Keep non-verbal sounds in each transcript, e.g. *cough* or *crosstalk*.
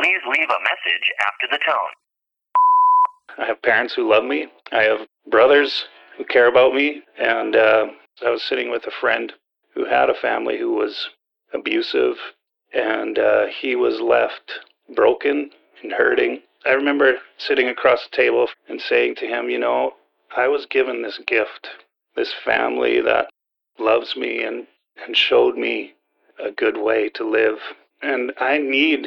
Please leave a message after the tone. I have parents who love me. I have brothers who care about me. And uh, I was sitting with a friend who had a family who was abusive, and uh, he was left broken and hurting. I remember sitting across the table and saying to him, You know, I was given this gift, this family that loves me and, and showed me a good way to live. And I need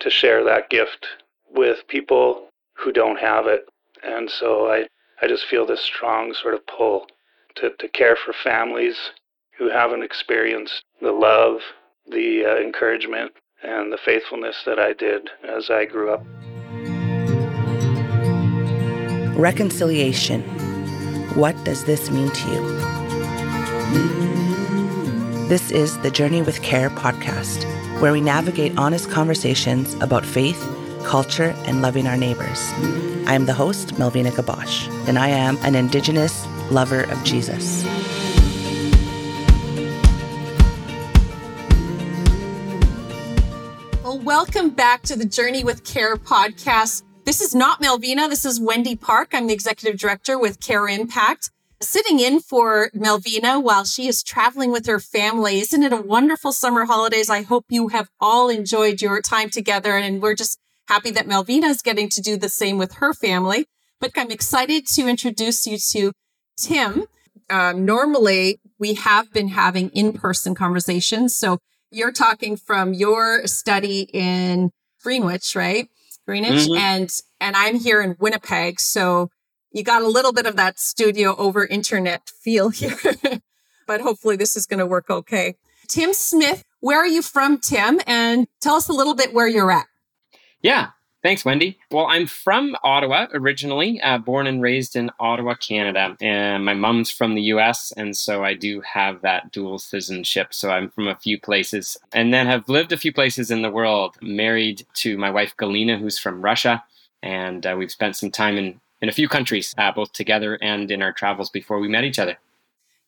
to share that gift with people who don't have it. And so I, I just feel this strong sort of pull to, to care for families who haven't experienced the love, the uh, encouragement, and the faithfulness that I did as I grew up. Reconciliation. What does this mean to you? This is the Journey with Care podcast, where we navigate honest conversations about faith, culture, and loving our neighbors. I am the host, Melvina Gabosh, and I am an Indigenous lover of Jesus. Well, welcome back to the Journey with Care podcast. This is not Melvina. This is Wendi Park. I'm the executive director with Care Impact, sitting in for Melvina while she is traveling with her family. Isn't it a wonderful summer holidays? I hope you have all enjoyed your time together. And we're just happy that Melvina is getting to do the same with her family. But I'm excited to introduce you to Tim. Um, normally, we have been having in person conversations. So you're talking from your study in Greenwich, right? Greenwich, mm-hmm. and and I'm here in Winnipeg. So you got a little bit of that studio over internet feel here, *laughs* but hopefully this is going to work okay. Tim Smith, where are you from, Tim? And tell us a little bit where you're at. Yeah. Thanks, Wendi. Well, I'm from Ottawa originally, uh, born and raised in Ottawa, Canada. And my mom's from the US, and so I do have that dual citizenship. So I'm from a few places and then have lived a few places in the world. Married to my wife, Galina, who's from Russia. And uh, we've spent some time in, in a few countries, uh, both together and in our travels before we met each other.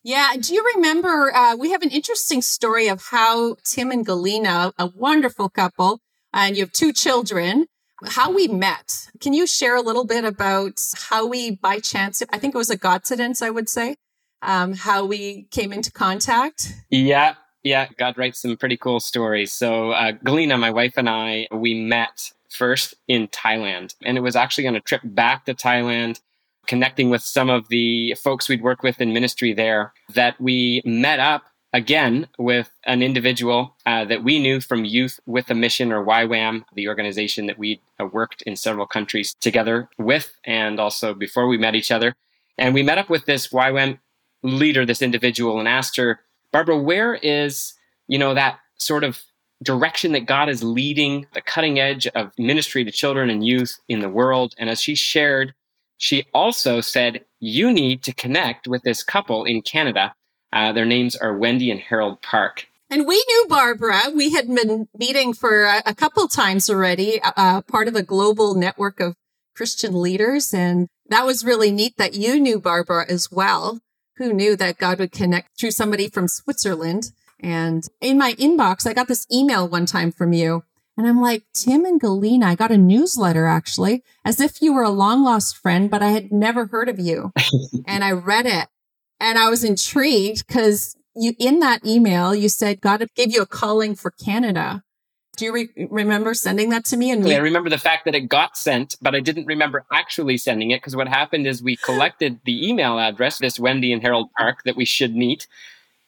Yeah. Do you remember? Uh, we have an interesting story of how Tim and Galina, a wonderful couple, and you have two children, how we met. Can you share a little bit about how we, by chance, I think it was a godsidence, I would say, um, how we came into contact? Yeah. Yeah, God writes some pretty cool stories. So, uh, Galina, my wife, and I, we met first in Thailand. And it was actually on a trip back to Thailand, connecting with some of the folks we'd worked with in ministry there, that we met up again with an individual uh, that we knew from Youth with a Mission or YWAM, the organization that we uh, worked in several countries together with, and also before we met each other. And we met up with this YWAM leader, this individual, and asked her, Barbara, where is, you know, that sort of direction that God is leading the cutting edge of ministry to children and youth in the world? And as she shared, she also said, You need to connect with this couple in Canada uh, their names are Wendi and Harold Park. And we knew Barbara. We had been meeting for a, a couple times already, uh, uh, part of a global network of Christian leaders. And that was really neat that you knew Barbara as well. Who knew that God would connect through somebody from Switzerland? And in my inbox, I got this email one time from you. And I'm like, Tim and Galina, I got a newsletter actually, as if you were a long lost friend, but I had never heard of you. *laughs* and I read it and I was intrigued because you, in that email, you said God gave you a calling for Canada. Do you re- remember sending that to me? And we- I remember the fact that it got sent, but I didn't remember actually sending it because what happened is we collected the email address, this Wendi and Harold Park that we should meet,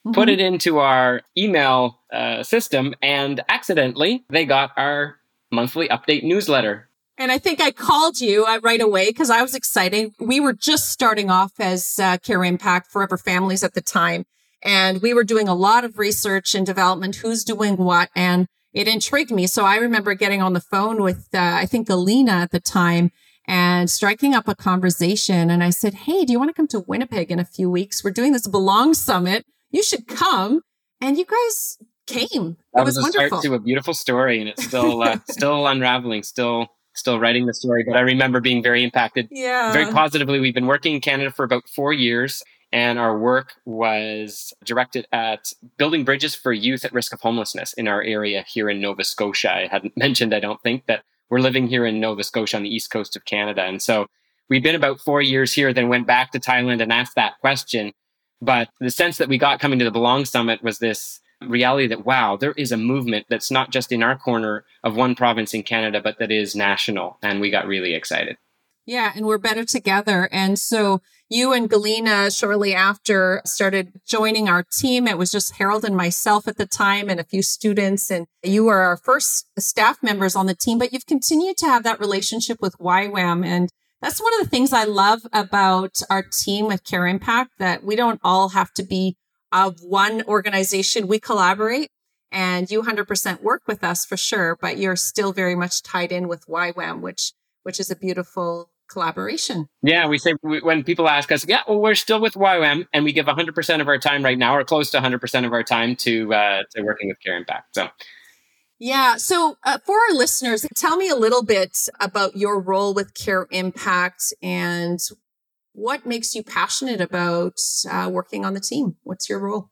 mm-hmm. put it into our email uh, system, and accidentally they got our monthly update newsletter. And I think I called you uh, right away because I was excited. We were just starting off as uh, Care Impact Forever Families at the time. And we were doing a lot of research and development, who's doing what. And it intrigued me. So I remember getting on the phone with, uh, I think, Alina at the time and striking up a conversation. And I said, Hey, do you want to come to Winnipeg in a few weeks? We're doing this Belong Summit. You should come. And you guys came. That it was, was a wonderful. start to a beautiful story, and it's still uh, *laughs* still unraveling, still still writing the story, but I remember being very impacted yeah. very positively. We've been working in Canada for about four years, and our work was directed at building bridges for youth at risk of homelessness in our area here in Nova Scotia. I hadn't *laughs* mentioned, I don't think, that we're living here in Nova Scotia on the east coast of Canada. And so we've been about four years here, then went back to Thailand and asked that question. But the sense that we got coming to the Belong Summit was this reality that, wow, there is a movement that's not just in our corner of one province in Canada, but that is national. And we got really excited. Yeah, and we're better together. And so you and Galina shortly after started joining our team. It was just Harold and myself at the time and a few students. And you were our first staff members on the team, but you've continued to have that relationship with YWAM. And that's one of the things I love about our team with Care Impact that we don't all have to be of one organization. We collaborate and you 100% work with us for sure, but you're still very much tied in with YWAM, which which is a beautiful collaboration. Yeah, we say when people ask us, yeah, well, we're still with YWAM, and we give 100% of our time right now, or close to 100% of our time to uh, to working with Care Impact. So. Yeah. So, uh, for our listeners, tell me a little bit about your role with Care Impact and what makes you passionate about uh, working on the team. What's your role?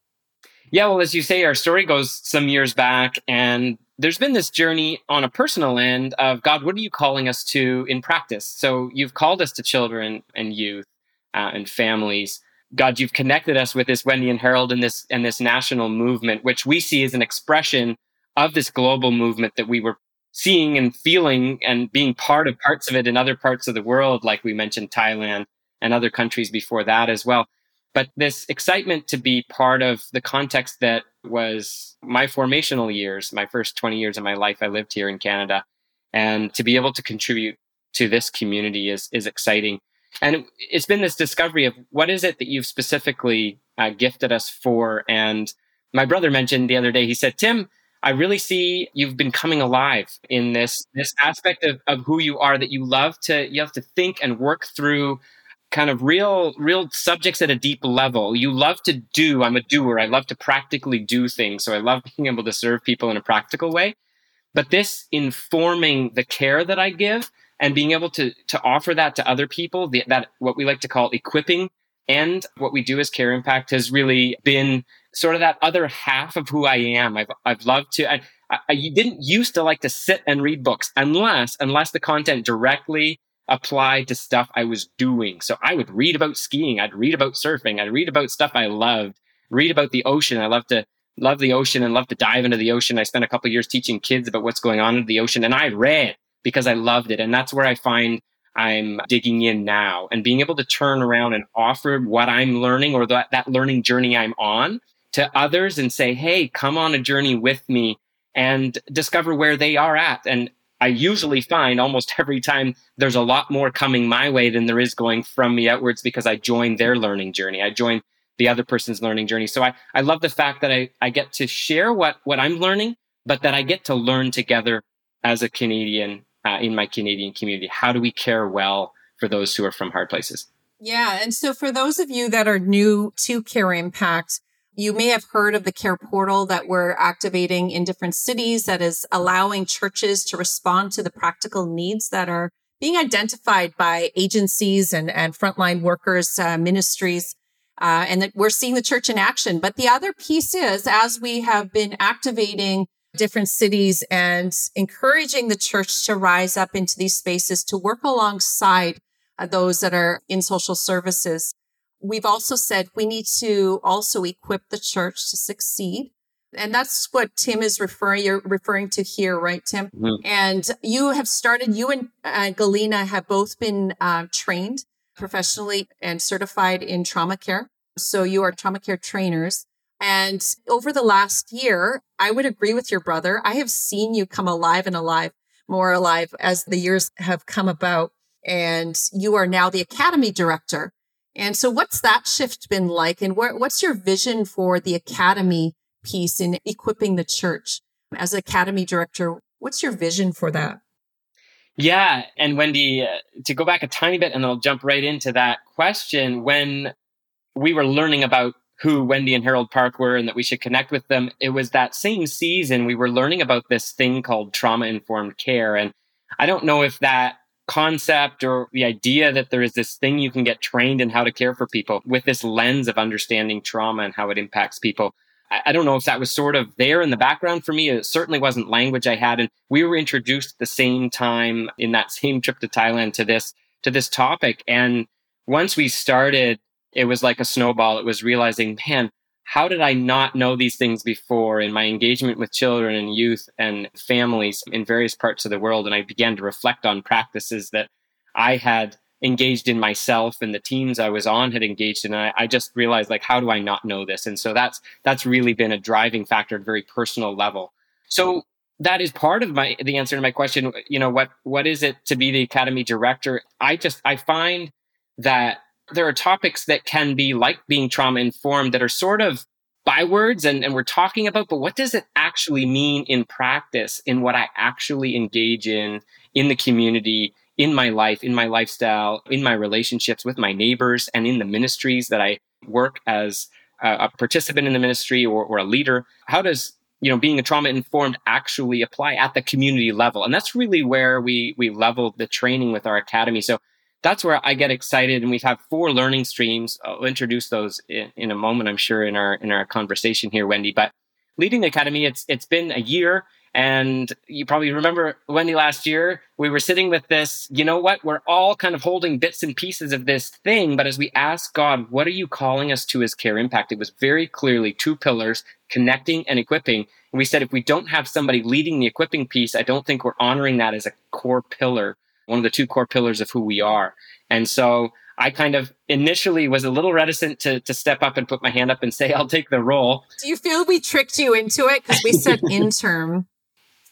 Yeah, well, as you say, our story goes some years back, and there's been this journey on a personal end of God, what are you calling us to in practice? So you've called us to children and youth uh, and families. God, you've connected us with this Wendi and Harold and this and this national movement, which we see as an expression of this global movement that we were seeing and feeling and being part of parts of it in other parts of the world, like we mentioned Thailand and other countries before that as well. But this excitement to be part of the context that was my formational years, my first 20 years of my life, I lived here in Canada. And to be able to contribute to this community is, is exciting. And it's been this discovery of what is it that you've specifically uh, gifted us for. And my brother mentioned the other day, he said, Tim, I really see you've been coming alive in this this aspect of, of who you are that you love to you have to think and work through kind of real real subjects at a deep level. You love to do i'm a doer. I love to practically do things so i love being able to serve people in a practical way. But this informing the care that i give and being able to to offer that to other people the, that what we like to call equipping and what we do as care impact has really been sort of that other half of who i am i've, I've loved to I, I didn't used to like to sit and read books unless unless the content directly applied to stuff I was doing. So I would read about skiing, I'd read about surfing, I'd read about stuff I loved, read about the ocean. I love to love the ocean and love to dive into the ocean. I spent a couple years teaching kids about what's going on in the ocean and I read because I loved it. And that's where I find I'm digging in now and being able to turn around and offer what I'm learning or that, that learning journey I'm on to others and say, Hey, come on a journey with me and discover where they are at. And I usually find almost *laughs* every time there's a lot more coming my way than there is going from me outwards because I join their learning journey. I join the other person's learning journey. So I, I love the fact that I, I get to share what, what I'm learning, but that I get to learn together as a Canadian uh, in my Canadian community. How do we care well for those who are from hard places? Yeah. And so for those of you that are new to Care Impact, you may have heard of the care portal that we're activating in different cities that is allowing churches to respond to the practical needs that are being identified by agencies and, and frontline workers, uh, ministries, uh, and that we're seeing the church in action. But the other piece is, as we have been activating different cities and encouraging the church to rise up into these spaces to work alongside uh, those that are in social services we've also said we need to also equip the church to succeed. And that's what Tim is referring, you're referring to here, right, Tim? Mm-hmm. And you have started, you and uh, Galina have both been uh, trained professionally and certified in trauma care. So you are trauma care trainers. And over the last year, I would agree with your brother. I have seen you come alive and alive, more alive as the years have come about. And you are now the academy director and so, what's that shift been like? And what's your vision for the academy piece in equipping the church? As academy director, what's your vision for that? Yeah. And Wendi, uh, to go back a tiny bit and I'll jump right into that question. When we were learning about who Wendi and Harold Park were and that we should connect with them, it was that same season we were learning about this thing called trauma informed care. And I don't know if that concept or the idea that there is this thing you can get trained in how to care for people with this lens of understanding trauma and how it impacts people I, I don't know if that was sort of there in the background for me. It certainly wasn't language I had. And we were introduced at the same time in that *laughs* same trip to Thailand to this, to this topic. And once we started, it was like a snowball. It was realizing, man, how did I not know these things before in my engagement with children and youth and families in various parts of the world? And I began to reflect on practices that I had engaged in myself and the teams I was on had engaged in. I, I, just realized like, how do I not know this? And so that's that's really been a driving factor at a very personal level. So that is part of my the answer to my question. You know, what what is it to be the academy director? I just I find that there are topics that can be like being trauma informed that are sort of bywords and, and we're talking about, but what does it actually mean in practice in what I actually engage in in the community in my life, in my lifestyle, in my relationships with my neighbors, and in the ministries that I work as a, participant in the ministry or, or a leader. How does you know being a trauma informed actually apply at the community level? And that's really where we we level the training with our academy. So that's where I get excited. And we have four learning streams. I'll introduce those in, in a moment, I'm sure, in our in our conversation here, Wendi. But leading the academy, it's it's been a year and you probably remember, Wendi, last year, we were sitting with this, you know what? We're all kind of holding bits and pieces of this thing. But as we ask God, what are you calling us to as care impact? It was very clearly two pillars connecting and equipping. And we said, if we don't have somebody leading the equipping piece, I don't think we're honoring that as a core pillar, one of the two core pillars of who we are. And so I kind of initially was a little reticent to, to step up and put my hand up and say, *laughs* I'll take the role. Do you feel we tricked you into it? Because we said *laughs* interim.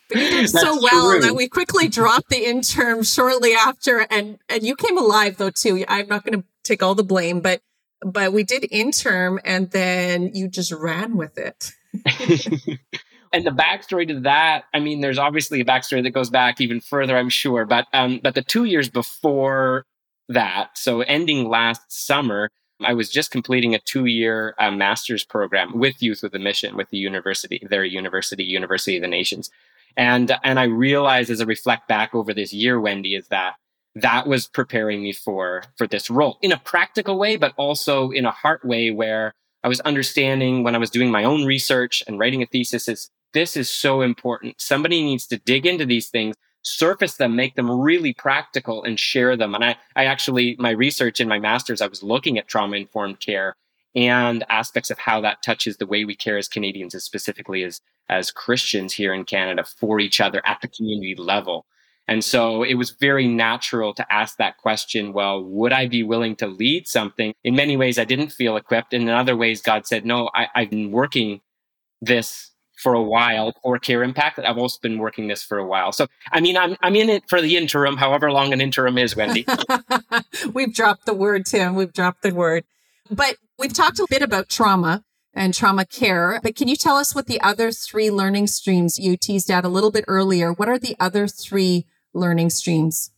But you did so well true. that we quickly dropped the interim shortly after, and and you came alive though too. I'm not going to take all the blame, but but we did interim, and then you just ran with it. *laughs* and the backstory to that, I mean, there's obviously a backstory that goes back even further, I'm sure. But um, but the two years before that, so ending last summer, I was just completing a two-year uh, master's program with Youth with a Mission with the university, their university, University of the Nations. And and I realized as I reflect back over this year, Wendi, is that that was preparing me for for this role in a practical way, but also in a heart way where I was understanding when I was doing my own research and writing a thesis is this is so important. Somebody needs to dig into these things, surface them, make them really practical and share them. And I, I actually, my research in my master's, I was looking at trauma informed care and aspects of how that touches the way we care as Canadians, as specifically as as Christians here in Canada for each other at the community level. And so it was very natural to ask that question well, would I be willing to lead something? In many ways, I didn't feel equipped. And in other ways, God said, no, I, have been working this for a while for Care Impact. I've also been working this for a while. So, I mean, I'm, I'm in it for the interim, however long an interim is, Wendi. *laughs* We've dropped the word, Tim. We've dropped the word. But we've talked a bit about trauma and trauma care. But can you tell us what the other three learning streams you teased out a little bit earlier? What are the other three learning streams?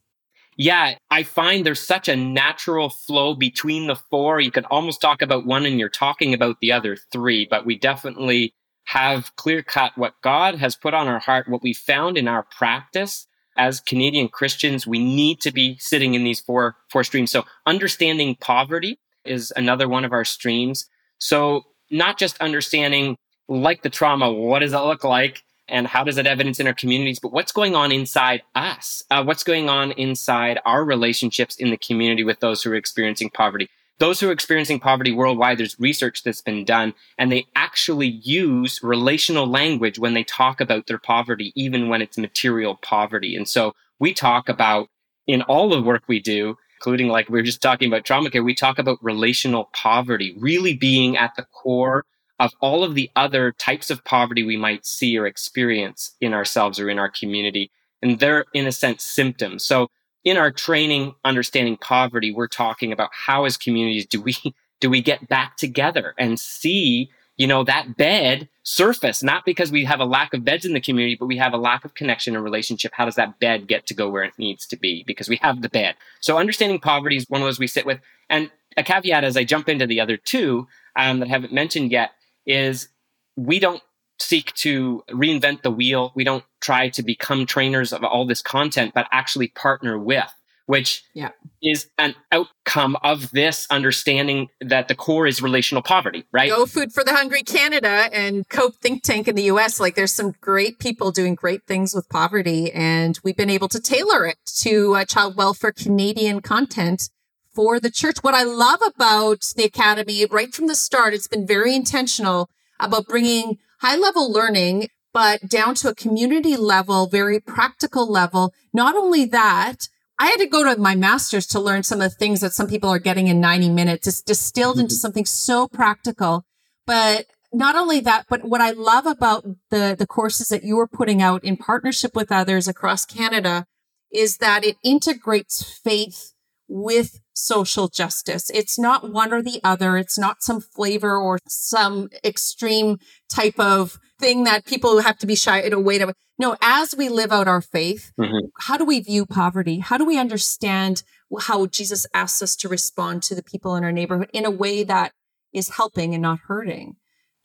Yeah, I find there's such a natural flow between the four. You could almost talk about one and you're talking about the other three, but we definitely have clear cut what God has put on our heart, what we found in our practice as Canadian Christians. We need to be sitting in these four four streams. So understanding poverty is another one of our streams. So not just understanding like the trauma, what does it look like? And how does it evidence in our communities? But what's going on inside us? Uh, what's going on inside our relationships in the community with those who are experiencing poverty? Those who are experiencing poverty worldwide, there's research that's been done, and they actually use relational language when they talk about their poverty, even when it's material poverty. And so we talk about in all the work we do including like we were just talking about trauma care, we talk about relational poverty really being at the core of all of the other types of poverty we might see or experience in ourselves or in our community. And they're, in a sense, symptoms. So in our training, understanding poverty, we're talking about how as communities do we, *laughs* do we get back together and see you know, that bed surface, not because we have a lack of beds in the community, but we have a lack of connection and relationship. How does that bed get to go where it needs to be? Because we have the bed. So understanding poverty is one of those we sit with. And a caveat as I jump into the other two um, that I haven't mentioned yet is we don't seek to reinvent the wheel. We don't try to become trainers of all this content, but actually partner with which Yeah. is an outcome of this understanding that the core is relational poverty, right? Go Food for the Hungry Canada and Cope Think Tank in the US. Like there's some great people doing great things with poverty. And we've been able to tailor it to uh, child welfare Canadian content for the church. What I love about the Academy right from the start, it's been very intentional about bringing high level learning, but down to a community level, very practical level. Not only that, I had to go to my master's to learn some of the things that some people are getting in 90 minutes. It's distilled into mm-hmm. something so practical. But not only that, but what I love about the, the courses that you are putting out in partnership with others across Canada is that it integrates faith with social justice. It's not one or the other. It's not some flavor or some extreme type of thing that people have to be shy in a way to. No, as we live out our faith, Mhm. how do we view poverty? How do we understand how Jesus asks us to respond to the people in our neighborhood in a way that is helping and not hurting?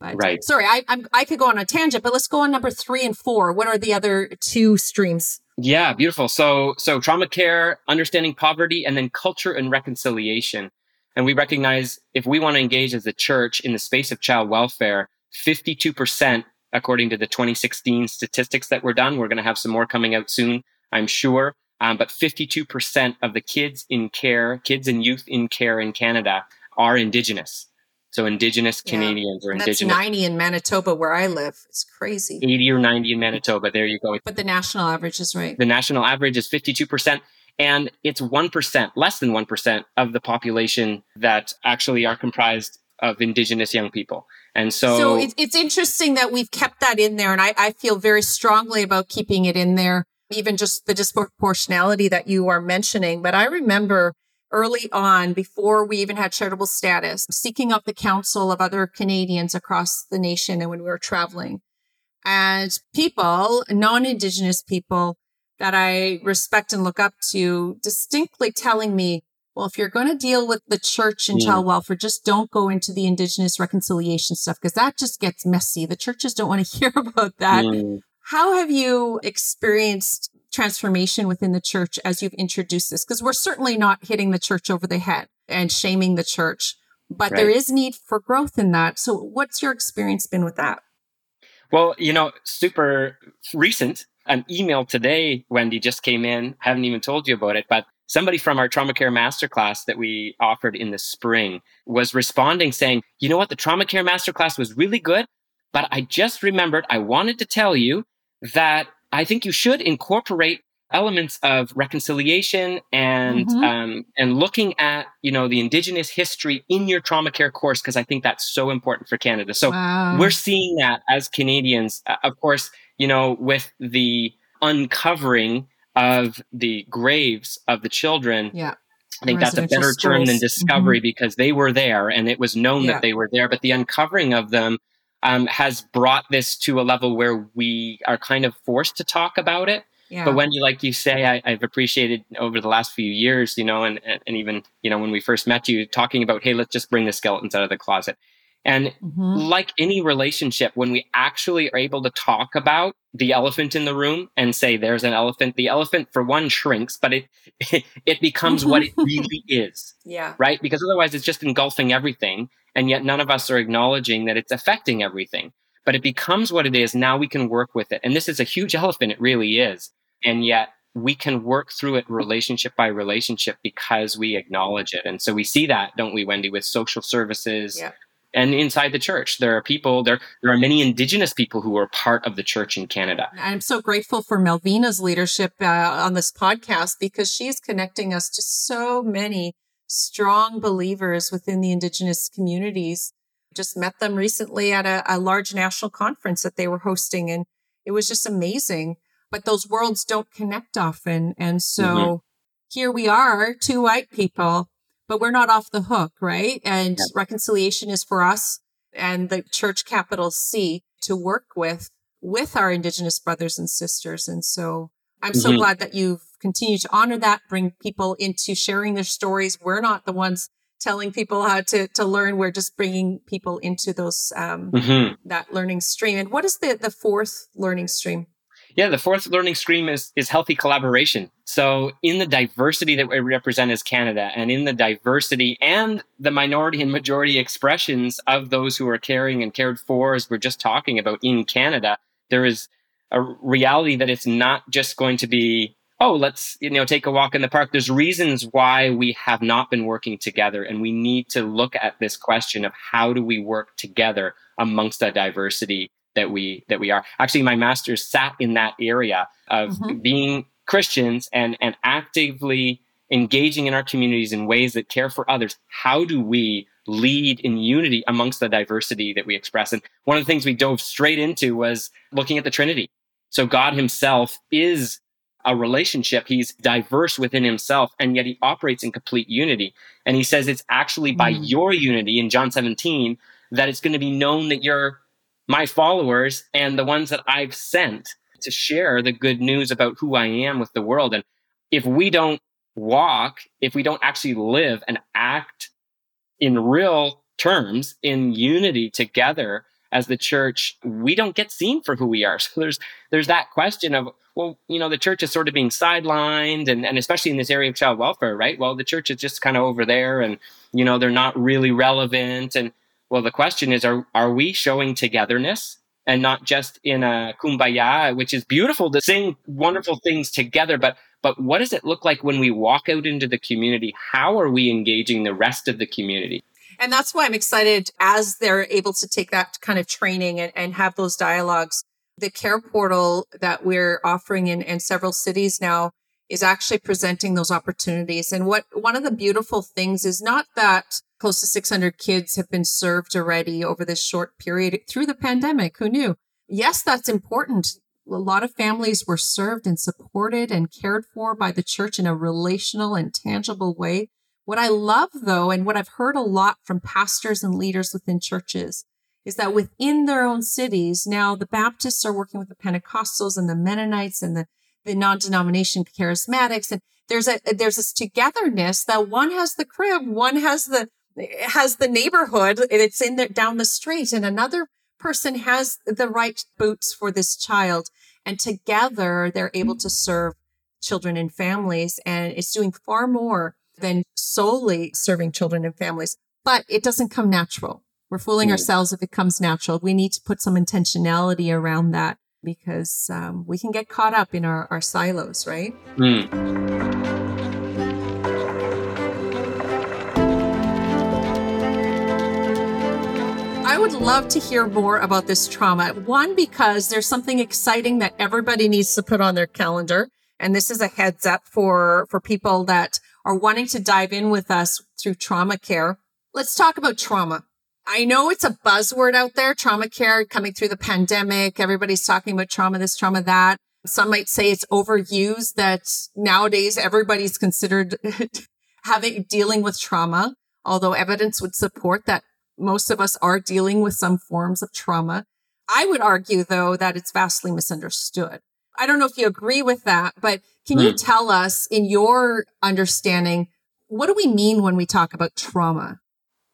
But Right. sorry, I I'm, I could go on a tangent, but let's go on number three and four. What are the other two streams? Yeah, beautiful. So so trauma care, understanding poverty, and then culture and reconciliation. And we recognize if we want to engage as a church in the space of child welfare, 52%, according to the 2016 statistics that were done, we're going to have some more coming out soon, I'm sure. Um, but 52% of the kids in care, kids and youth in care in Canada are Indigenous. So Indigenous Yeah. Canadians or And that's Indigenous 90 in Manitoba where I live. It's crazy. 80 or 90 in Manitoba. There you go. But the national average is right. The national average is 52%, and it's 1%, less than 1% of the population that actually are comprised of Indigenous young people. And so, So it's, it's interesting that we've kept that in there. And I, I feel very strongly about keeping it in there, even just the disproportionality that you are mentioning. But I remember early on, before we even had charitable status, seeking out the counsel of other Canadians across the nation and when we were traveling. And people, non Indigenous people that I respect and look up to, distinctly telling me, well, if you're going to deal with the church and Mm. child welfare, just don't go into the Indigenous reconciliation stuff because that just gets messy. The churches don't want to *laughs* hear about that. Mm, How have you experienced transformation within the church as you've introduced this? Because we're certainly not hitting the church over the head and shaming the church, but there Right. is need for growth in that. So, what's your experience been with that? well, you know, super recent. An email today, Wendy, just came in. haven't even told you about it, but somebody from our trauma care masterclass that we offered in the spring was responding saying, you know what, the trauma care masterclass was really good, but I just remembered I wanted to tell you that I think you should incorporate elements of reconciliation and Mhm. um, and looking at you know the indigenous history in your trauma care course because I think that's so important for Canada. So wow. we're seeing that as Canadians, uh, of course, you know, with the uncovering of the graves of the children. yeah. I think that's a better term than schools. discovery because they were there and it was known Yeah. that they were there. But the uncovering of them um, has brought this to a level where we are kind of forced to talk about it. Yeah. But you, like you say, I, I've appreciated over the last few years, you know, and and even you know when we first met you, talking about, hey, let's just bring the skeletons out of the closet. And Mhm. like any relationship, when we actually are able to talk about the elephant in the room and say, "There's an elephant," the elephant for one shrinks, but it *laughs* it becomes what it really *laughs* is, Yeah. right? Because otherwise, it's just engulfing everything, and yet none of us are acknowledging that it's affecting everything. But it becomes what it is. Now we can work with it, and this is a huge *laughs* elephant. It really is, and yet we can work through it relationship by relationship because we acknowledge it. And so we see that, don't we, Wendi, with social services Yeah. And inside the church. There are people, there, there are many indigenous people who are part of the church in Canada. I'm so grateful for Melvina's leadership uh, on this podcast because she's connecting us to so many strong believers within the Indigenous communities. Just met them recently at a, a large national conference that they were hosting, and it was just amazing. But those worlds don't connect often. And so Mhm. here we are, two white people, but we're not off the hook, right? And Yeah. reconciliation is for us and the church capital C to work with with our indigenous brothers and sisters. And so I'm so Mhm. glad that you've continued to honor that, bring people into sharing their stories. We're not the ones telling people how to, to learn. We're just bringing people into those, um, hmm that learning stream. And what is the, the fourth learning stream? Yeah, the fourth learning stream is is healthy collaboration. So, in the diversity that we represent as Canada, and in the diversity and the minority and majority expressions of those who are caring and cared for, as we're just talking about in Canada, there is a reality that it's not just going to be, oh, let's you know take a walk in the park. There's reasons why we have not been working together, and we need to look at this question of how do we work together amongst that diversity that we that we are. Actually, my master's sat in that area of mm-hmm. being Christians and, and actively engaging in our communities in ways that care for others, how do we lead in unity amongst the diversity that we express? And one of the things we dove straight into was looking at the Trinity. So God himself is a relationship. He's diverse within himself, and yet he operates in complete unity. And he says it's actually by mm. your unity in John 17 that it's going to be known that you're my followers and the ones that I've sent to share the good news about who I am with the world. And if we don't walk, if we don't actually live and act in real terms in unity together as the church, we don't get seen for who we are. *laughs* So there's there's that question of, well, you know, the church is sort of being sidelined and, and especially in this area of child welfare, right? Well, the church is just kind of over there and, you know, they're not really relevant. And well, the question is, are are we showing togetherness and not just in a kumbaya, which is beautiful to sing wonderful things together. But but what does it look like when we walk out into the community? How are we engaging the rest of the community? And that's why I'm excited as they're able to take that kind of training and, and have those dialogues. The care portal that we're offering in, in several cities now is actually presenting those opportunities. And what one of the beautiful things is not that Close to 600 kids have been served already over this short period through the pandemic. Who knew? Yes, that's important. A lot of families were served and supported and cared for by the church in a relational and tangible way. What I love, though, and what I've heard a lot from pastors and leaders within churches is that within their own cities, now the Baptists are working with the Pentecostals and the Mennonites and the, the non-denomination charismatics. And there's a, there's this togetherness that one has the crib, one has the, has the neighborhood it's in there down the street and another person has the right boots for this child. And together they're able to serve children and families and it's doing far more than solely serving children and families. But it doesn't come natural. We're fooling mm. ourselves if it comes natural. We need to put some intentionality around that because um, we can get caught up in our, our silos right? Mm. Would love to hear more about this trauma. One, because there's something exciting that everybody needs to put on their calendar. And this is a heads up for, for people that are wanting to dive in with us through trauma care. Let's talk about trauma. I know it's a buzzword out there, trauma care coming through the pandemic. Everybody's talking about trauma, this trauma, that. Some might say it's overused that nowadays everybody's considered *laughs* having dealing with trauma, although evidence would support that most of us are dealing with some forms of trauma. I would argue, though, that it's vastly misunderstood. I don't know if you agree with that, but can you hmm. tell us, in your understanding, what do we mean when we talk about trauma?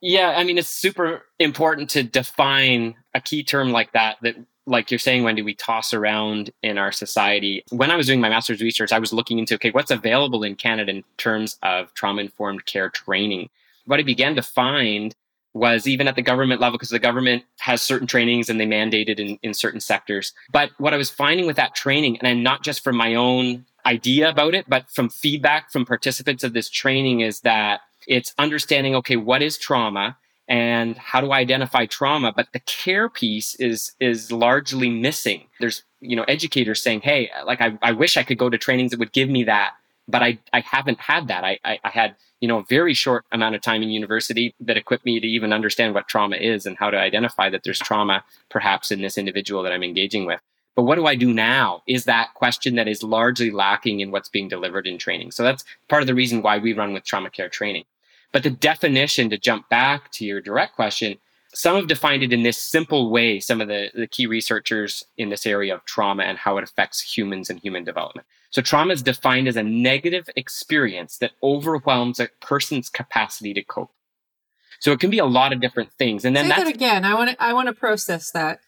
Yeah, I mean, it's super important to define a key term like that, that, like you're saying, Wendi, we toss around in our society. When I was doing my master's research, I was looking into, okay, what's available in Canada in terms of trauma informed care training? What I began to find was even at the government level because the government has certain trainings and they mandate it in, in certain sectors. But what I was finding with that training, and not just from my own idea about it, but from feedback from participants of this training, is that it's understanding okay, what is trauma? and how do I identify trauma? But the care piece is is largely missing. There's you know educators saying, hey, like I, I wish I could go to trainings that would give me that, but I I haven't had that. I I, I had you know, a very short amount of time in university that equipped me to even understand what trauma is and how to identify that there's trauma perhaps in this individual that I'm engaging with. But what do I do now is that question that is largely lacking in what's being delivered in training. So that's part of the reason why we run with trauma care training. But the definition, to jump back to your direct question, some have defined it in this simple way, some of the, the key researchers in this area of trauma and how it affects humans and human development. So trauma is defined as a negative experience that overwhelms a person's capacity to cope. So it can be a lot of different things. And then Say that's that again. I want to I want to process that.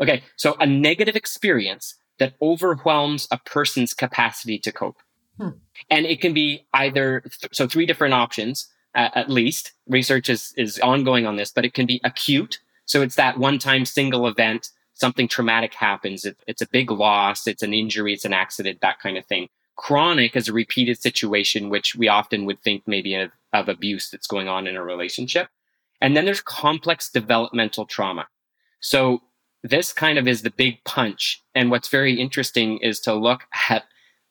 Okay. So a negative experience that overwhelms a person's capacity to cope. Hmm. And it can be either, th- so three different options uh, at least. Research is, is ongoing on this, but it can be acute. So it's that one time single event, something traumatic happens. It, it's a big loss, it's an injury, it's an accident, that kind of thing. Chronic is a repeated situation, which we often would think maybe of, of abuse that's going on in a relationship. And then there's complex developmental trauma. So this kind of is the big punch. And what's very interesting is to look at,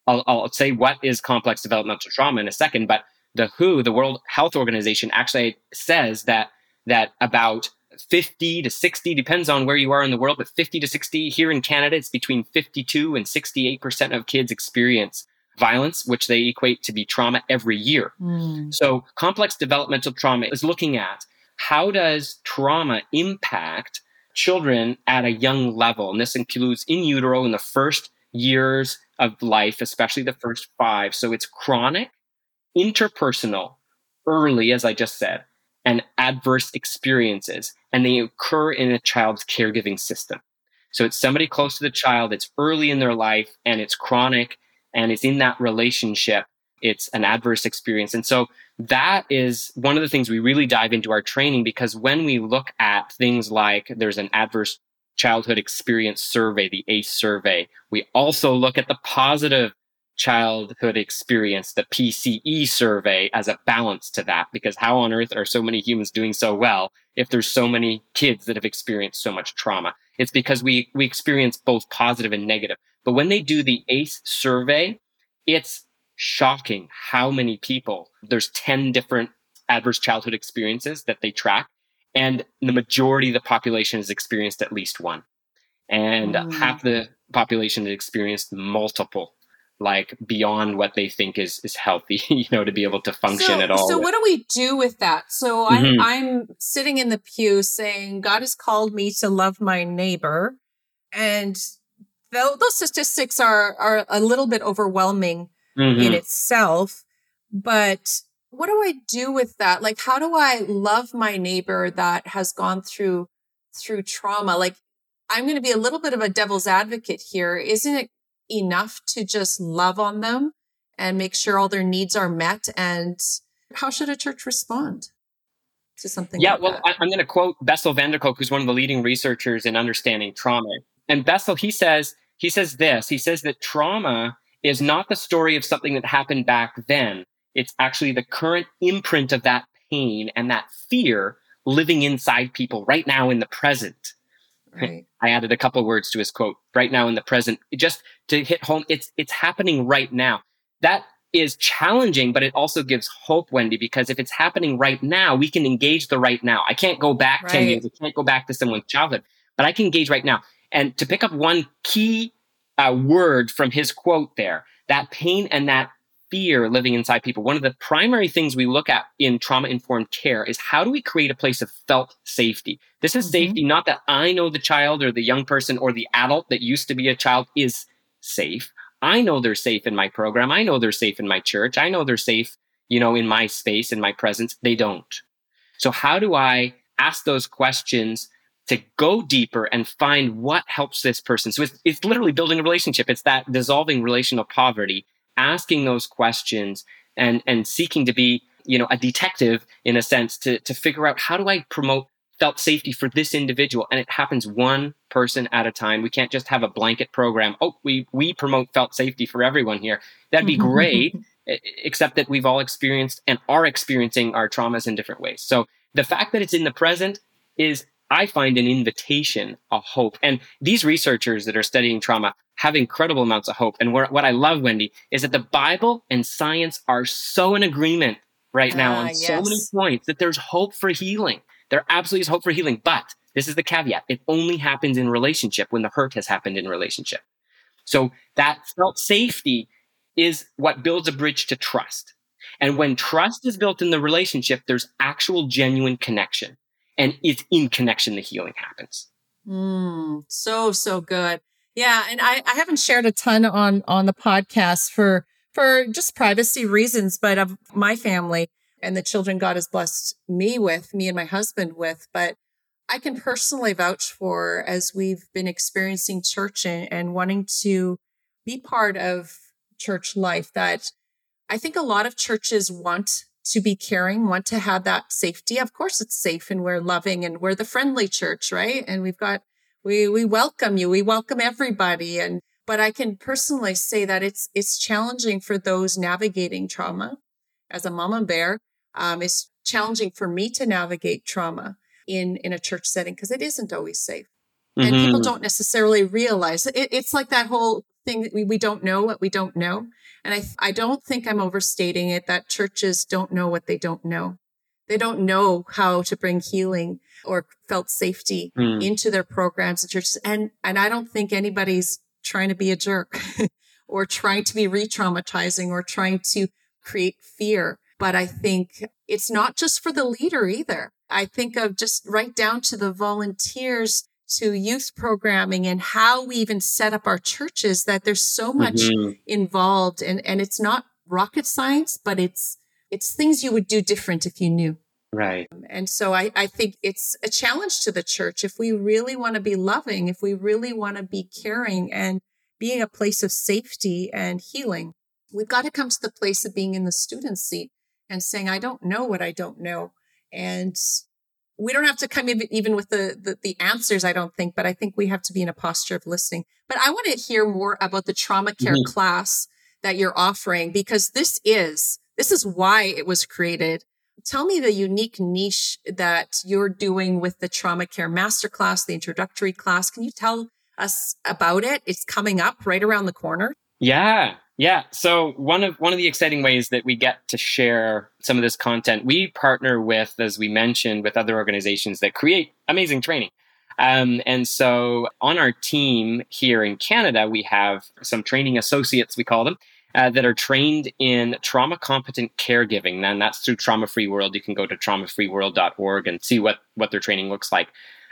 I'll, I'll say what is complex developmental trauma in a second, but the WHO, the World Health Organization, actually says that that about 50 to 60 depends on where you are in the world, but 50 to 60 here in Canada, it's between 52 and 68 percent of kids experience violence, which they equate to be trauma every year. Mm. So complex developmental trauma is looking at how does trauma impact children at a young level, and this includes in utero in the first years of life, especially the first five. So it's chronic interpersonal, early, as I just said, and adverse experiences, and they occur in a child's caregiving system. So it's somebody close to the child, it's early in their life, and it's chronic, and it's in that relationship. It's an adverse experience. And so that is one of the things we really dive into our training because when we look at things like there's an adverse childhood experience survey, the ACE survey, we also look at the positive childhood experience, the PCE survey, as a balance to that. Because how on earth are so many humans doing so well if there's so many kids that have experienced so much trauma? It's because we, we experience both positive and negative. But when they do the ACE survey, it's shocking how many people, there's 10 different adverse childhood experiences that they track. And the majority of the population has experienced at least one. And mm. half the population has experienced multiple like beyond what they think is is healthy *laughs* you know to be able to function so, at all so what do we do with that so mm-hmm. I'm, I'm sitting in the pew saying god has called me to love my neighbor and th- those statistics are are a little bit overwhelming mm-hmm. in itself but what do i do with that like how do i love my neighbor that has gone through through trauma like i'm going to be a little bit of a devil's advocate here isn't it enough to just love on them and make sure all their needs are met? And how should a church respond? To something yeah, like well, that? I'm going to quote Bessel van der Kolk, who's one of the leading researchers in understanding trauma. And Bessel, he says, he says this. He says that trauma is not the story of something that happened back then. It's actually the current imprint of that pain and that fear living inside people right now in the present. Right. I added a couple words to his quote right now in the present, just to hit home. It's, it's happening right now. That is challenging, but it also gives hope, Wendi, because if it's happening right now, we can engage the right now. I can't go back right. 10 years. I can't go back to someone's childhood, but I can engage right now. And to pick up one key uh, word from his quote there, that pain and that fear living inside people. One of the primary things we look at in trauma informed care is how do we create a place of felt safety? This is mm-hmm. safety, not that I know the child or the young person or the adult that used to be a child is safe. I know they're safe in my program. I know they're safe in my church. I know they're safe, you know, in my space, in my presence. They don't. So how do I ask those questions to go deeper and find what helps this person? So it's, it's literally building a relationship. It's that dissolving relational poverty asking those questions and and seeking to be you know a detective in a sense to to figure out how do I promote felt safety for this individual and it happens one person at a time we can't just have a blanket program oh we we promote felt safety for everyone here that'd be *laughs* great except that we've all experienced and are experiencing our traumas in different ways so the fact that it's in the present is I find an invitation, a hope. And these researchers that are studying trauma have incredible amounts of hope. And what I love, Wendi, is that the Bible and science are so in agreement right now uh, on yes. so many points that there's hope for healing. There absolutely is hope for healing. But this is the caveat it only happens in relationship when the hurt has happened in relationship. So that felt safety is what builds a bridge to trust. And when trust is built in the relationship, there's actual genuine connection and it's in connection the healing happens. Mm, so so good. Yeah, and I, I haven't shared a ton on on the podcast for for just privacy reasons, but of my family and the children God has blessed me with, me and my husband with, but I can personally vouch for as we've been experiencing church and, and wanting to be part of church life that I think a lot of churches want to be caring, want to have that safety. Of course, it's safe and we're loving and we're the friendly church, right? And we've got, we, we welcome you. We welcome everybody. And, but I can personally say that it's, it's challenging for those navigating trauma as a mama bear. Um, it's challenging for me to navigate trauma in, in a church setting because it isn't always safe. And mm-hmm. people don't necessarily realize it, it's like that whole thing that we, we don't know what we don't know. And I, I don't think I'm overstating it that churches don't know what they don't know. They don't know how to bring healing or felt safety mm. into their programs and churches. And, and I don't think anybody's trying to be a jerk *laughs* or trying to be re-traumatizing or trying to create fear. But I think it's not just for the leader either. I think of just right down to the volunteers to youth programming and how we even set up our churches that there's so much mm-hmm. involved and and it's not rocket science but it's it's things you would do different if you knew right and so i i think it's a challenge to the church if we really want to be loving if we really want to be caring and being a place of safety and healing we've got to come to the place of being in the student seat and saying i don't know what i don't know and we don't have to come in even with the, the, the answers, I don't think, but I think we have to be in a posture of listening. But I want to hear more about the trauma care mm-hmm. class that you're offering because this is this is why it was created. Tell me the unique niche that you're doing with the trauma care masterclass, the introductory class. Can you tell us about it? It's coming up right around the corner. Yeah, yeah. So one of one of the exciting ways that we get to share some of this content, we partner with, as we mentioned, with other organizations that create amazing training. Um, and so on our team here in Canada, we have some training associates, we call them, uh, that are trained in trauma competent caregiving. And that's through Trauma Free World. You can go to traumafreeworld.org and see what, what their training looks like.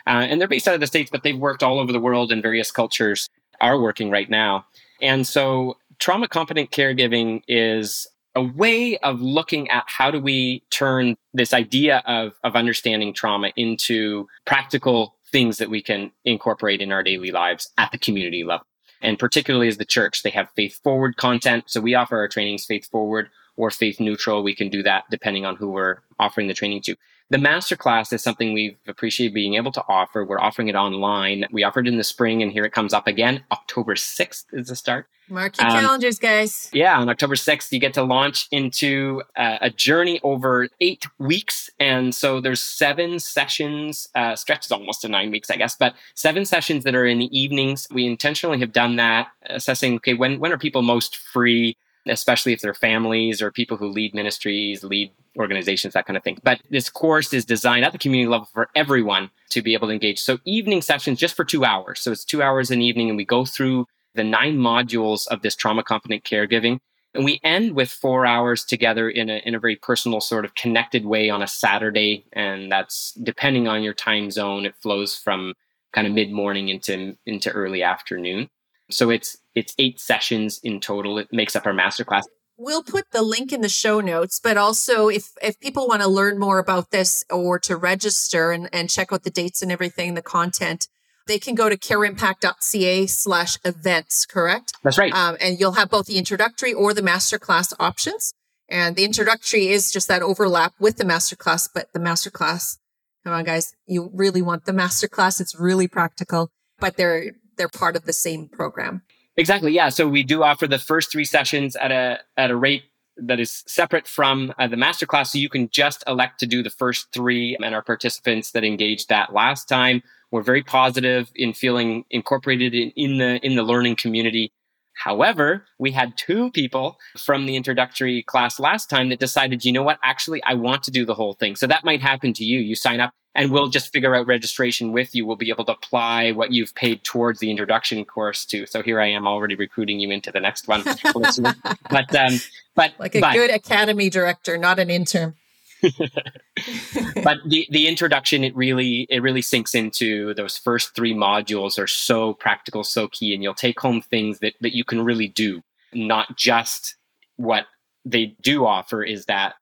Uh, and they're based out of the States, but they've worked all over the world in various cultures, are working right now. And so trauma competent caregiving is a way of looking at how do we turn this idea of, of understanding trauma into practical things that we can incorporate in our daily lives at the community level. And particularly as the church, they have faith forward content. So we offer our trainings faith forward or faith neutral. We can do that depending on who we're offering the training to. The masterclass is something we've appreciated being able to offer. We're offering it online. We offered in the spring, and here it comes up again. October 6th is the start. Mark your um, calendars, guys. Yeah, on October 6th, you get to launch into uh, a journey over eight weeks. And so there's seven sessions, uh, stretches almost to nine weeks, I guess, but seven sessions that are in the evenings. We intentionally have done that, assessing, okay, when, when are people most free? Especially if they're families or people who lead ministries, lead organizations, that kind of thing. But this course is designed at the community level for everyone to be able to engage. So evening sessions just for two hours. So it's two hours in the evening, and we go through the nine modules of this trauma competent caregiving. And we end with four hours together in a, in a very personal, sort of connected way on a Saturday. And that's depending on your time zone, it flows from kind of mid morning into, into early afternoon. So it's it's eight sessions in total. It makes up our masterclass. We'll put the link in the show notes, but also if if people want to learn more about this or to register and, and check out the dates and everything, the content, they can go to careimpact.ca slash events, correct? That's right. Um, and you'll have both the introductory or the masterclass options. And the introductory is just that overlap with the masterclass, but the masterclass, come on, guys, you really want the masterclass. It's really practical, but they're they're part of the same program. Exactly. Yeah. So we do offer the first three sessions at a at a rate that is separate from uh, the masterclass. So you can just elect to do the first three, and our participants that engaged that last time were very positive in feeling incorporated in, in the in the learning community. However, we had two people from the introductory class last time that decided, you know what, actually, I want to do the whole thing. So that might happen to you. You sign up and we'll just figure out registration with you. We'll be able to apply what you've paid towards the introduction course too. So here I am already recruiting you into the next one. *laughs* but, um, but like a but, good academy director, not an intern. *laughs* but the, the introduction it really it really sinks into those first three modules are so practical so key and you'll take home things that, that you can really do not just what they do offer is that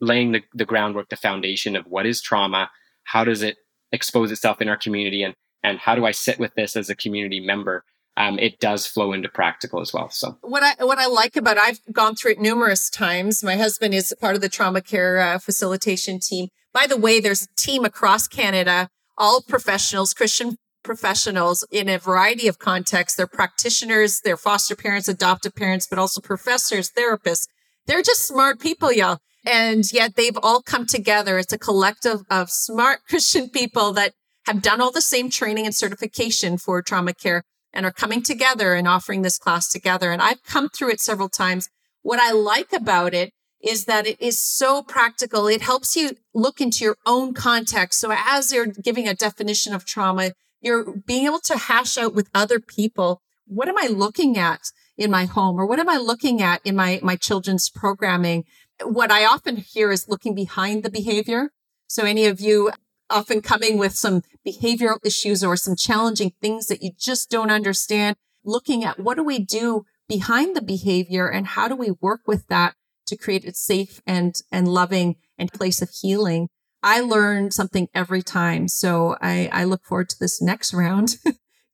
laying the, the groundwork the foundation of what is trauma how does it expose itself in our community and and how do I sit with this as a community member? um, it does flow into practical as well. So what I what I like about I've gone through it numerous times. My husband is part of the trauma care uh, facilitation team. By the way, there's a team across Canada, all professionals, Christian professionals in a variety of contexts. They're practitioners, they're foster parents, adoptive parents, but also professors, therapists. They're just smart people, y'all. And yet they've all come together. It's a collective of smart *laughs* Christian people that have done all the same training and certification for trauma care and are coming together and offering this class together. And I've come through it several times. What I like about it is that it is so practical. It helps you look into your own context. So as you're giving a definition of trauma, you're being able to hash out with other people. What am I looking at in my home or what am I looking at in my, my children's programming? What I often hear is looking behind the behavior. So any of you often coming with some behavioral issues or some challenging things that you just don't understand, looking at what do we do behind the behavior and how do we work with that to create a safe and, and loving and place of healing. I learn something every time. So I, I look forward to this next round. *laughs*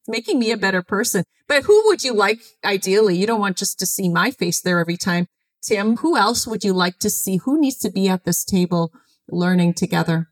making me a better person. But who would you like ideally? You don't want just to see my face there every time. Tim, who else would you like to see? Who needs to be at this table learning together?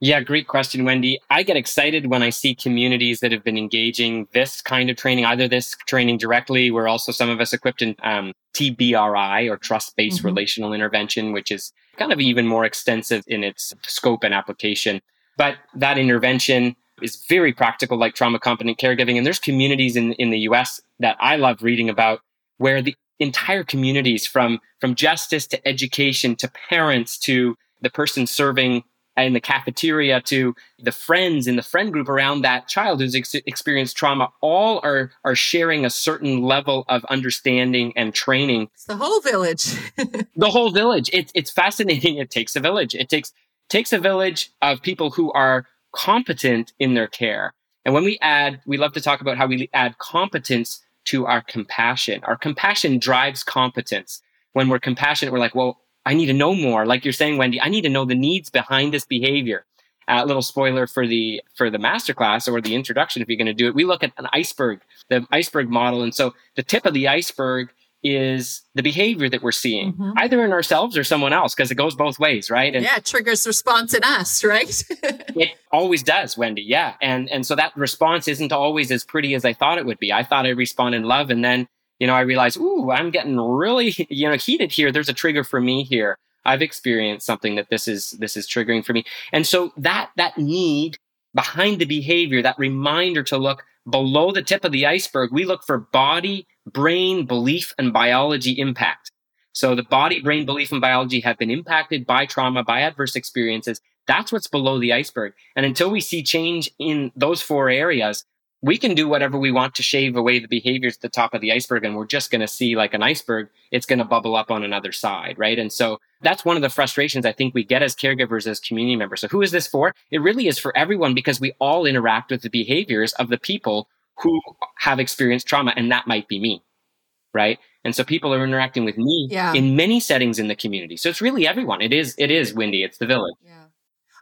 Yeah, great question, Wendi. I get excited when I see communities that have been engaging this kind of training, either this training directly, we're also some of us equipped in um, TBRI or trust based mm-hmm. relational intervention, which is kind of even more extensive in its scope and application. But that intervention is very practical, like trauma competent caregiving. And there's communities in, in the US that I love reading about where the entire communities from, from justice to education to parents to the person serving in the cafeteria to the friends in the friend group around that child who's ex- experienced trauma all are are sharing a certain level of understanding and training. It's the whole village. *laughs* The whole village. It's it's fascinating. It takes a village. It takes takes a village of people who are competent in their care. And when we add we love to talk about how we add competence to our compassion our compassion drives competence when we're compassionate we're like well I need to know more. Like you're saying, Wendi, I need to know the needs behind this behavior. A uh, little spoiler for the for the masterclass or the introduction, if you're going to do it, we look at an iceberg, the iceberg model, and so the tip of the iceberg is the behavior that we're seeing, mm-hmm. either in ourselves or someone else, because it goes both ways, right? And yeah, it triggers response in us, right? *laughs* it always does, Wendi. Yeah, and and so that response isn't always as pretty as I thought it would be. I thought I'd respond in love, and then you know, I realize, ooh, I'm getting really, *laughs* you know, heated here. There's a trigger for me here. I've experienced something that this is this is triggering for me. And so that that need behind the behavior, that reminder to look below the tip of the iceberg, we look for body, brain, belief, and biology impact. So the body, brain, belief, and biology have been impacted by trauma, by adverse experiences. That's what's below the iceberg. And until we see change in those four areas, we can do whatever we want to shave away the behaviors at the top of the iceberg and we're just going to see like an iceberg it's going to bubble up on another side right and so that's one of the frustrations i think we get as caregivers as community members so who is this for it really is for everyone because we all interact with the behaviors of the people who have experienced trauma and that might be me right and so people are interacting with me yeah. in many settings in the community so it's really everyone it is it is wendi it's the village yeah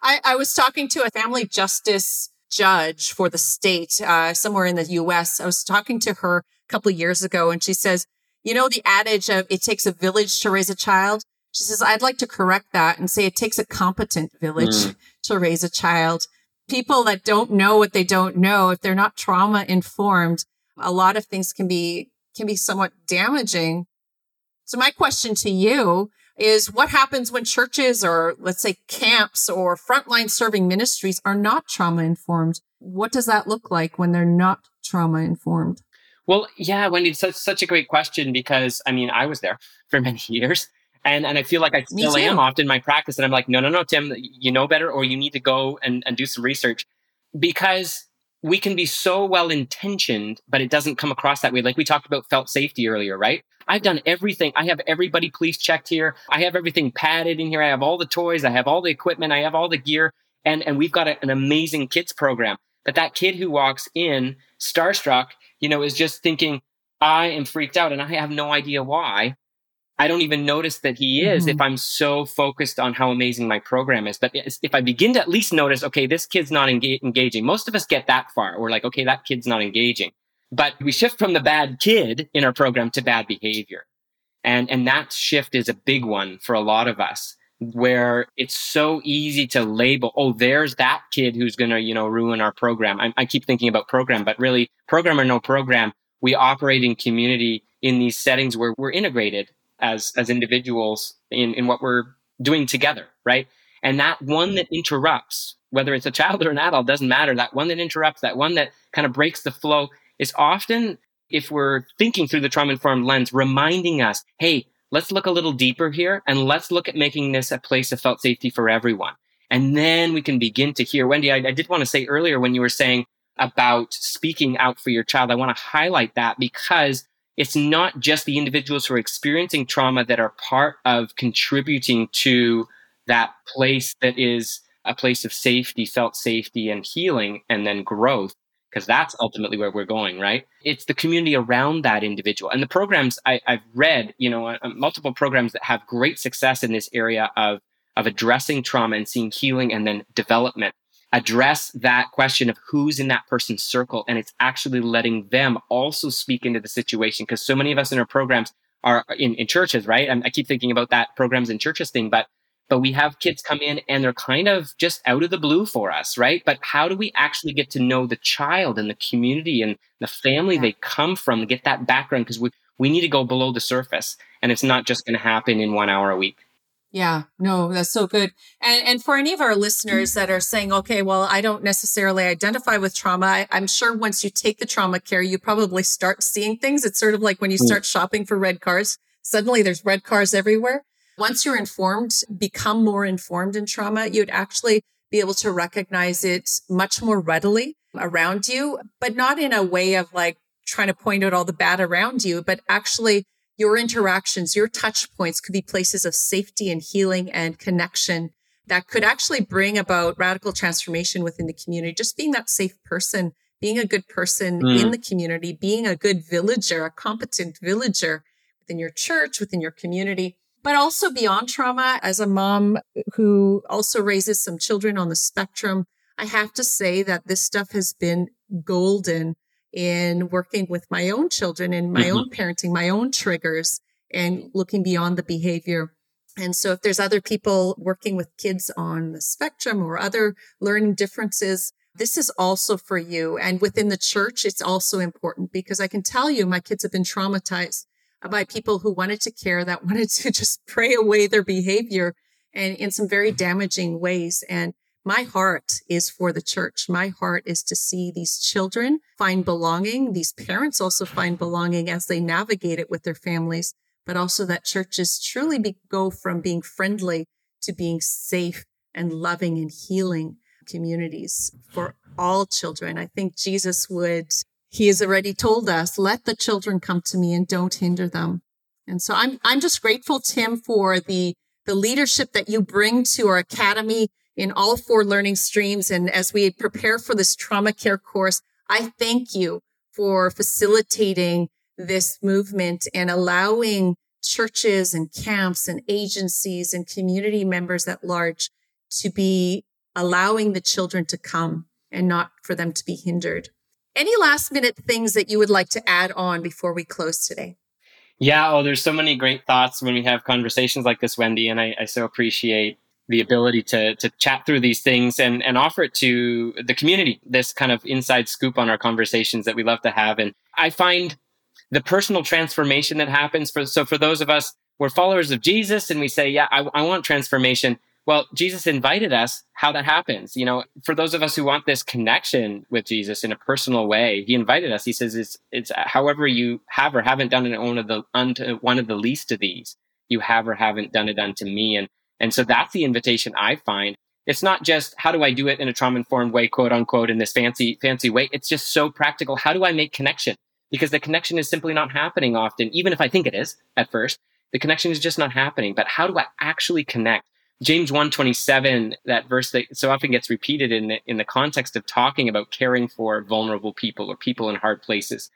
I, I was talking to a family justice judge for the state uh, somewhere in the US. I was talking to her a couple of years ago and she says, you know, the adage of it takes a village to raise a child. She says, I'd like to correct that and say it takes a competent village mm. to raise a child. People that don't know what they don't know, if they're not trauma informed, a lot of things can be, can be somewhat damaging. So my question to you is what happens when churches or let's say camps or frontline serving ministries are not trauma informed? What does that look like when they're not trauma informed? Well, yeah, Wendi, such, such a great question because I mean, I was there for many *laughs* years. And, and I feel like I still am often in my practice. And I'm like, no, no, no, Tim, you know better, or you need to go and, and do some research because we can be so well intentioned, but it doesn't come across that way. Like we talked about felt safety earlier, right? I've done everything. I have everybody police checked here. I have everything padded in here. I have all the toys. I have all the equipment. I have all the gear. And, and we've got a, an amazing kids program. But that kid who walks in starstruck, you know, is just thinking, I am freaked out and I have no idea why. I don't even notice that he is mm-hmm. if I'm so focused on how amazing my program is. But if I begin to at least notice, okay, this kid's not enga- engaging. Most of us get that far. We're like, okay, that kid's not engaging. But we shift from the bad kid in our program to bad behavior. And, and that shift is a big one for a lot of us where it's so easy to label, oh, there's that kid who's going to, you know, ruin our program. I, I keep thinking about program, but really program or no program, we operate in community in these settings where we're integrated as, as individuals in, in what we're doing together, right? And that one that interrupts, whether it's a child or an adult, doesn't matter. That one that interrupts, that one that kind of breaks the flow is often, if we're thinking through the trauma informed lens, reminding us, hey, let's look a little deeper here and let's look at making this a place of felt safety for everyone. And then we can begin to hear. Wendi, I, I did want to say earlier when you were saying about speaking out for your child, I want to highlight that because it's not just the individuals who are experiencing trauma that are part of contributing to that place that is a place of safety, felt safety and healing and then growth because that's ultimately where we're going, right? It's the community around that individual. And the programs I, have read, you know, uh, multiple programs that have great success in this area of, of addressing trauma and seeing healing and then development address that question of who's in that person's circle. And it's actually letting them also speak into the situation because so many of us in our programs are in, in churches, right? And I keep thinking about that programs in churches thing, but but we have kids come in and they're kind of just out of the blue for us, right? But how do we actually get to know the child and the community and the family yeah. they come from, get that background? Because we, we need to go below the surface and it's not just going to happen in one hour a week. Yeah, no, that's so good. And and for any of our listeners that are saying, okay, well, I don't necessarily identify with trauma. I, am sure once you take the trauma care, you probably start seeing things. It's sort of like when you mm. start shopping for red cars. Suddenly there's red cars everywhere once you're informed, become more informed in trauma, you'd actually be able to recognize it much more readily around you, but not in a way of like trying to point out all the bad around you, but actually your interactions, your touch points could be places of safety and healing and connection that could actually bring about radical transformation within the community. Just being that safe person, being a good person mm. in the community, being a good villager, a competent villager within your church, within your community but also beyond trauma as a mom who also raises some children on the spectrum. I have to say that this stuff has been golden in working with my own children and my mm-hmm. own parenting, my own triggers and looking beyond the behavior. And so if there's other people working with kids on the spectrum or other learning differences, this is also for you. And within the church, it's also important because I can tell you my kids have been traumatized by people who wanted to care, that *laughs* wanted to just pray away their behavior and in some very damaging ways. And my heart is for the church. My heart is to see these children find belonging. These parents also find belonging as they navigate it with their families, but also that churches truly be, go from being friendly to being safe and loving and healing communities for all children. I think Jesus would he has already told us, let the children come to me and don't hinder them. And so I'm, I'm just grateful, Tim, for the, the leadership that you bring to our academy in all four learning streams. And as we prepare for this trauma care course, I thank you for facilitating this movement and allowing churches and camps and agencies and community members at large to be allowing the children to come and not for them to be hindered. Any last minute things that you would like to add on before we close today? Yeah, oh, there's so many great thoughts when we have conversations like this, Wendi, and I, I so appreciate the ability to to chat through these things and and offer it to the community. This kind of inside scoop on our conversations that we love to have, and I find the personal transformation that happens for so for those of us we're followers of Jesus and we say, yeah, I, I want transformation. Well, Jesus invited us how that happens. You know, for those of us who want this connection with Jesus in a personal way, he invited us. He says, it's, it's however you have or haven't done it one of the, unto one of the least of these, you have or haven't done it unto me. And, and so that's the invitation I find. It's not just how do I do it in a trauma informed way, quote unquote, in this fancy, fancy way. It's just so practical. How do I make connection? Because the connection is simply not happening often, even if I think it is at first. The connection is just not happening. But how do I actually connect? James 127, that verse that so often gets repeated in the, in the context of talking about caring for vulnerable people or people in hard places.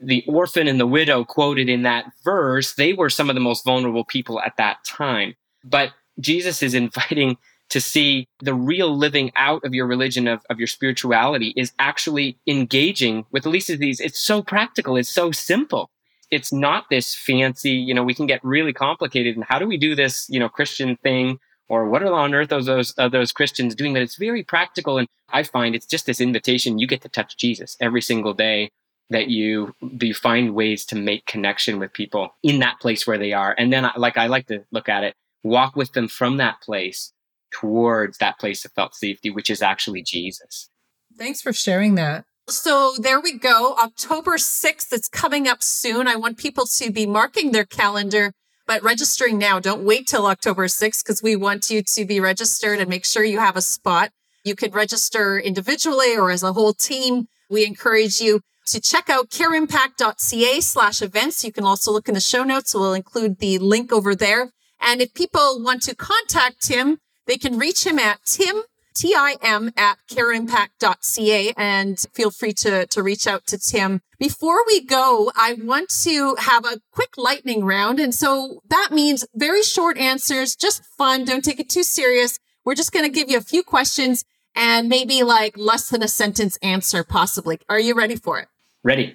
The orphan and the widow quoted in that verse, they were some of the most vulnerable people at that time. But Jesus is *laughs* inviting to see the real living out of your religion, of, of your spirituality, is actually engaging with at least these. It's so practical, it's so simple. It's not this fancy, you know, we can get really complicated. And how do we do this, you know, Christian thing? Or what are on earth are those, are uh, those Christians doing? But it's very practical. And I find it's just this invitation. You get to touch Jesus every single day that you you find ways to make connection with people in that place where they are and then like i like to look at it walk with them from that place towards that place of felt safety, which is actually Jesus. Thanks for sharing that. So there we go. October 6th, it's coming up soon. I want people to be marking their calendar, but registering now. Don't wait till October 6th because we want you to be registered and make sure you have a spot. You could register individually or as a whole team. We encourage you to check out careimpact.ca slash events. You can also look in the show notes. We'll include the link over there. And if people want to contact Tim, they can reach him at Tim, T-I-M at careimpact.ca and feel free to, to reach out to Tim. Before we go, I want to have a quick lightning round. And so that means very short answers, just fun. Don't take it too serious. We're just going to give you a few questions and maybe like less than a sentence answer, possibly. Are you ready for it? Ready.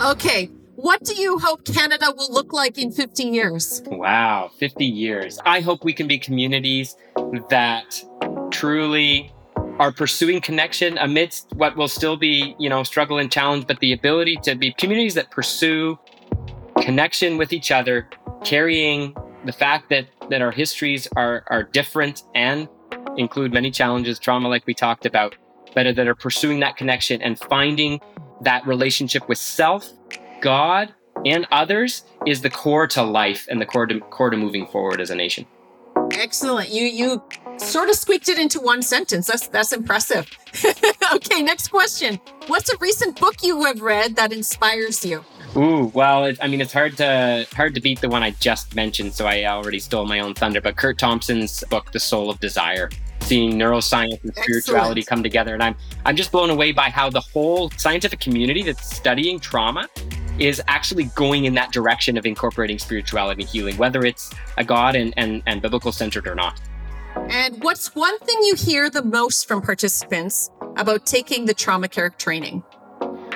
Okay. What do you hope Canada will look like in 50 years? Wow, 50 years. I hope we can be communities that truly are pursuing connection amidst what will still be, you know, struggle and challenge, but the ability to be communities that pursue connection with each other, carrying the fact that that our histories are are different and include many challenges, trauma like we talked about, but that are pursuing that connection and finding that relationship with self God and others is the core to life and the core to, core to moving forward as a nation. Excellent. You you sort of squeaked it into one sentence. That's that's impressive. *laughs* okay, next question. What's a recent book you have read that inspires you? Ooh, well, it, I mean, it's hard to hard to beat the one I just mentioned, so I already stole my own thunder. But Kurt Thompson's book, The Soul of Desire, seeing neuroscience and spirituality Excellent. come together, and I'm I'm just blown away by how the whole scientific community that's studying trauma is actually going in that direction of incorporating spirituality and healing, whether it's a God and, and, and biblical centered or not. And what's one thing you hear the most from participants about taking the trauma care training?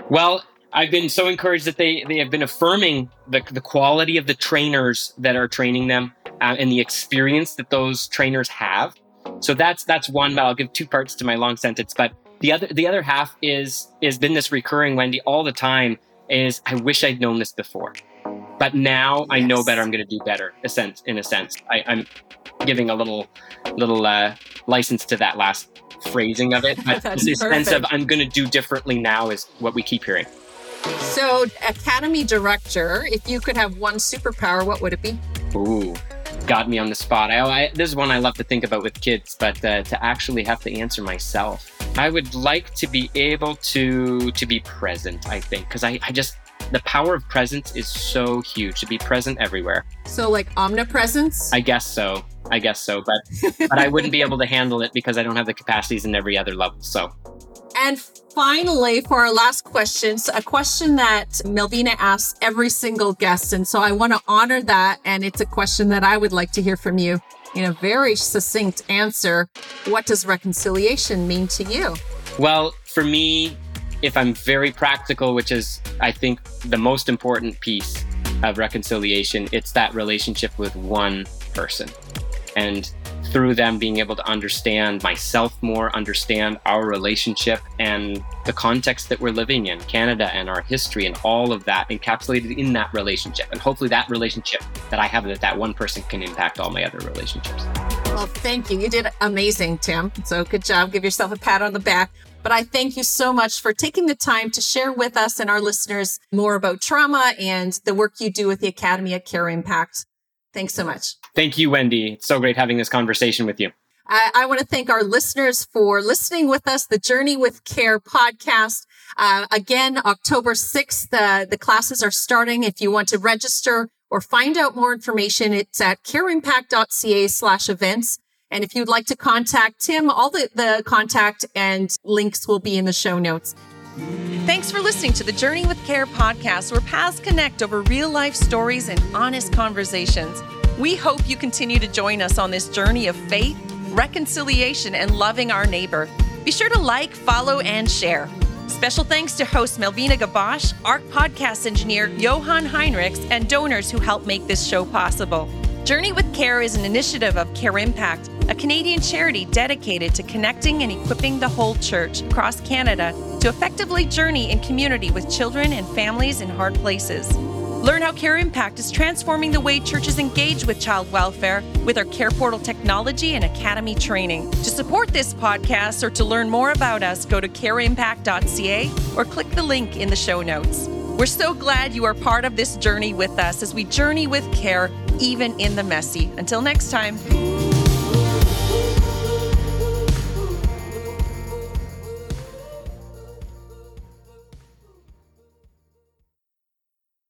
Well, I've been so encouraged that they, they have been affirming the, the quality of the trainers that are training them uh, and the experience that those trainers have. So that's that's one. But I'll give two parts to my long sentence, but the other the other half is is been this recurring Wendi all the time is I wish I'd known this before. But now yes. I know better. I'm going to do better. A sense, in a sense, I, am giving a little, little uh, license to that last phrasing of it. But *laughs* the sense of I'm going to do differently now is what we keep hearing. So, Academy director, if you could have one superpower, what would it be? Ooh, got me on the spot. I, I, this is one I love to think about with kids, but uh, to actually have to answer myself, I would like to be able to to be present. I think because I, I just the power of presence is so huge to be present everywhere. So like omnipresence. I guess so. I guess so, but but I wouldn't be able to handle it because I don't have the capacities in every other level. So. And finally, for our last questions, a question that Melvina asks every single guest. And so I want to honor that. And it's a question that I would like to hear from you in a very succinct answer. What does reconciliation mean to you? Well, for me, if I'm very practical, which is, I think, the most important piece of reconciliation, it's that relationship with one person. And through them being able to understand myself more, understand our relationship and the context that we're living in, Canada and our history and all of that encapsulated in that relationship. And hopefully that relationship that I have with that one person can impact all my other relationships. Well, thank you. You did amazing, Tim. So good job. Give yourself a pat on the back. But I thank you so much for taking the time to share with us and our listeners more about trauma and the work you do with the Academy at CareImpact. Thanks so much. Thank you, Wendi. It's so great having this conversation with you. I, I want to thank our listeners for listening with us, the Journey with Care podcast. Uh, again, October 6th, uh, the classes are starting. If you want to register or find out more information, it's at careimpact.ca slash events. And if you'd like to contact Tim, all the, the contact and links will be in the show notes. Thanks for listening to the Journey with Care podcast, where paths connect over real life stories and honest conversations. We hope you continue to join us on this journey of faith, reconciliation, and loving our neighbor. Be sure to like, follow, and share. Special thanks to host Melvina Gabosh, Ark podcast engineer Johan Heinrichs, and donors who help make this show possible. Journey with Care is an initiative of CareImpact, a Canadian charity dedicated to connecting and equipping the whole church across Canada to effectively journey in community with children and families in hard places. Learn how CareImpact is transforming the way churches engage with child welfare with our CarePortal technology and academy training. To support this podcast or to learn more about us, go to careimpact.ca or click the link in the show notes. We're so glad you are part of this journey with us as we journey with care, even in the messy. Until next time.